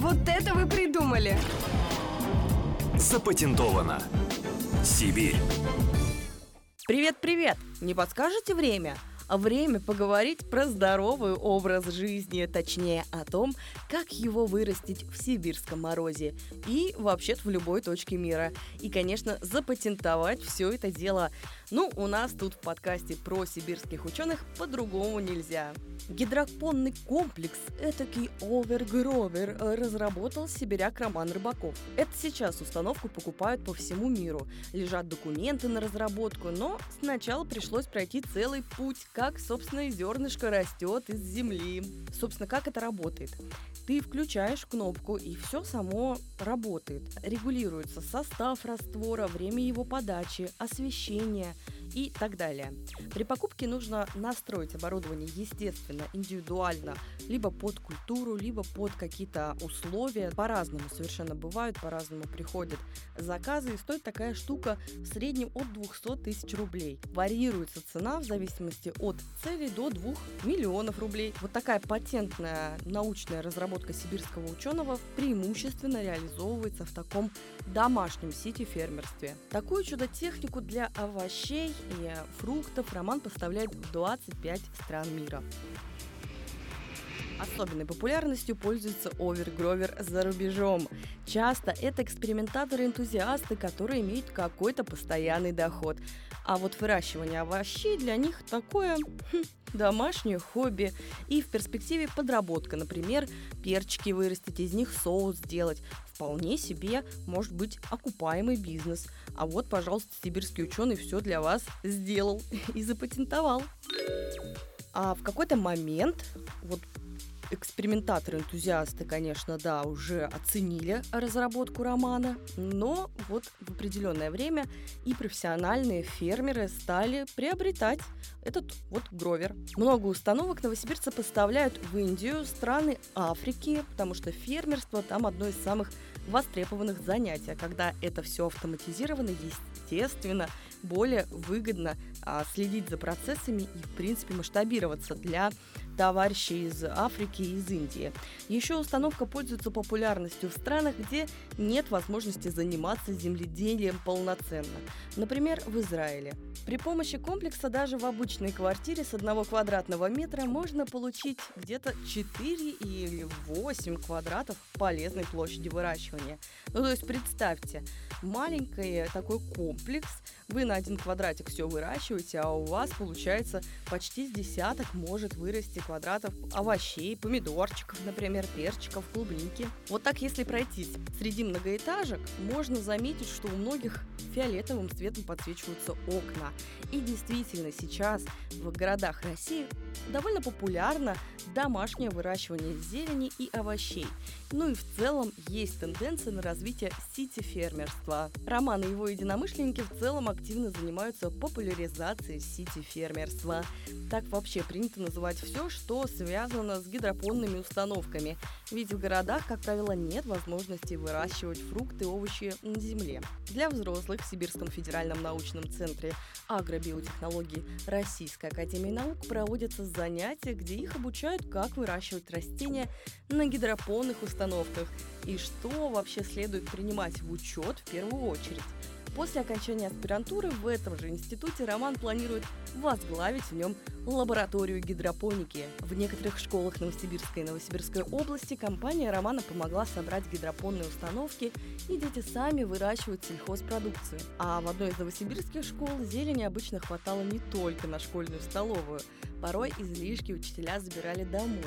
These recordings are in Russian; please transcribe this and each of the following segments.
Вот это вы придумали! Запатентовано. Сибирь. Привет-привет! Не подскажете время? Время поговорить про здоровый образ жизни, точнее о том, как его вырастить в сибирском морозе и вообще-то в любой точке мира. И, конечно, запатентовать все это дело. Ну, у нас тут в подкасте про сибирских ученых по-другому нельзя. Гидропонный комплекс этакий овергровер разработал сибиряк Роман Рыбаков. Это сейчас установку покупают по всему миру. Лежат документы на разработку, но сначала пришлось пройти целый путь, как, собственно, зернышко растет из земли. Собственно, как это работает? Ты включаешь кнопку, и все само работает. Регулируется состав раствора, время его подачи, освещение – и так далее. При покупке нужно настроить оборудование, естественно, индивидуально, либо под культуру, либо под какие-то условия. По-разному совершенно бывают, по-разному приходят заказы, и стоит такая штука в среднем от 200 тысяч рублей. Варьируется цена в зависимости от цели до 2 миллионов рублей. Вот такая патентная научная разработка сибирского ученого преимущественно реализовывается в таком домашнем сити-фермерстве. Такую чудо-технику для овощей и фруктов Роман поставляет в 25 стран мира. Особенной популярностью пользуется овергровер за рубежом. Часто это экспериментаторы-энтузиасты, которые имеют какой-то постоянный доход. А вот выращивание овощей для них такое хм, домашнее хобби и в перспективе подработка. Например, перчики вырастить, из них соус сделать. Вполне себе может быть окупаемый бизнес. А вот, пожалуйста, сибирский ученый все для вас сделал и запатентовал. А в какой-то момент, вот экспериментаторы, энтузиасты, конечно, да, уже оценили разработку романа, но вот в определенное время и профессиональные фермеры стали приобретать этот вот гровер. Много установок новосибирцы поставляют в Индию, страны Африки, потому что фермерство там одно из самых востребованных занятий. А когда это все автоматизировано, естественно, более выгодно а, следить за процессами и, в принципе, масштабироваться для товарищей из Африки и из Индии. Еще установка пользуется популярностью в странах, где нет возможности заниматься земледелием полноценно. Например, в Израиле. При помощи комплекса даже в обычной квартире с одного квадратного метра можно получить где-то 4 или 8 квадратов полезной площади выращивания. Ну, то есть представьте, маленький такой комплекс, вы на один квадратик все выращиваете, а у вас получается почти с десяток может вырасти квадратов овощей, помидорчиков, например, перчиков, клубники. Вот так, если пройтись среди многоэтажек, можно заметить, что у многих фиолетовым цветом подсвечиваются окна. И действительно, сейчас в городах России довольно популярно домашнее выращивание зелени и овощей. Ну и в целом есть тенденция на развитие сити-фермерства. Роман и его единомышленники в целом активно занимаются популяризацией сити-фермерства. Так вообще принято называть все, что связано с гидропонными установками. Ведь в городах, как правило, нет возможности выращивать фрукты и овощи на земле. Для взрослых в Сибирском федеральном научном центре агробиотехнологий Российской академии наук проводятся занятия, где их обучают, как выращивать растения на гидропонных установках и что вообще следует принимать в учет в первую очередь. После окончания аспирантуры в этом же институте Роман планирует возглавить в нем лабораторию гидропоники. В некоторых школах Новосибирской и Новосибирской области компания Романа помогла собрать гидропонные установки, и дети сами выращивают сельхозпродукцию. А в одной из новосибирских школ зелени обычно хватало не только на школьную столовую. Порой излишки учителя забирали домой.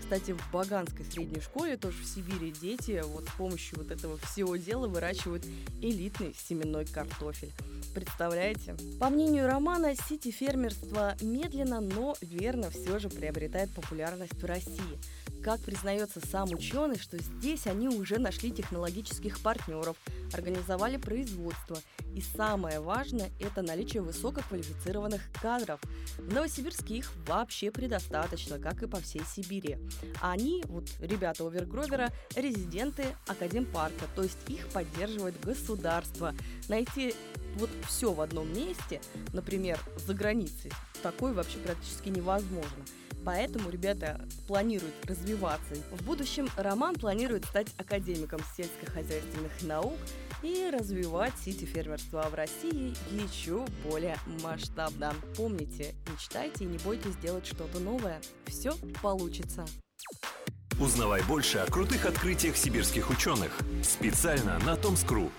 Кстати, в Баганской средней школе, тоже в Сибири, дети вот с помощью вот этого всего дела выращивают элитный семенной картофель. Представляете? По мнению Романа, сити-фермерство медленно, но верно все же приобретает популярность в России – как признается сам ученый, что здесь они уже нашли технологических партнеров, организовали производство. И самое важное – это наличие высококвалифицированных кадров. В Новосибирске их вообще предостаточно, как и по всей Сибири. А они, вот ребята Овергровера, резиденты Академпарка, то есть их поддерживает государство. Найти вот все в одном месте, например, за границей, такое вообще практически невозможно – Поэтому ребята планируют развиваться. В будущем Роман планирует стать академиком сельскохозяйственных наук и развивать сити-фермерство в России еще более масштабно. Помните, мечтайте и не бойтесь делать что-то новое. Все получится. Узнавай больше о крутых открытиях сибирских ученых специально на Томскру.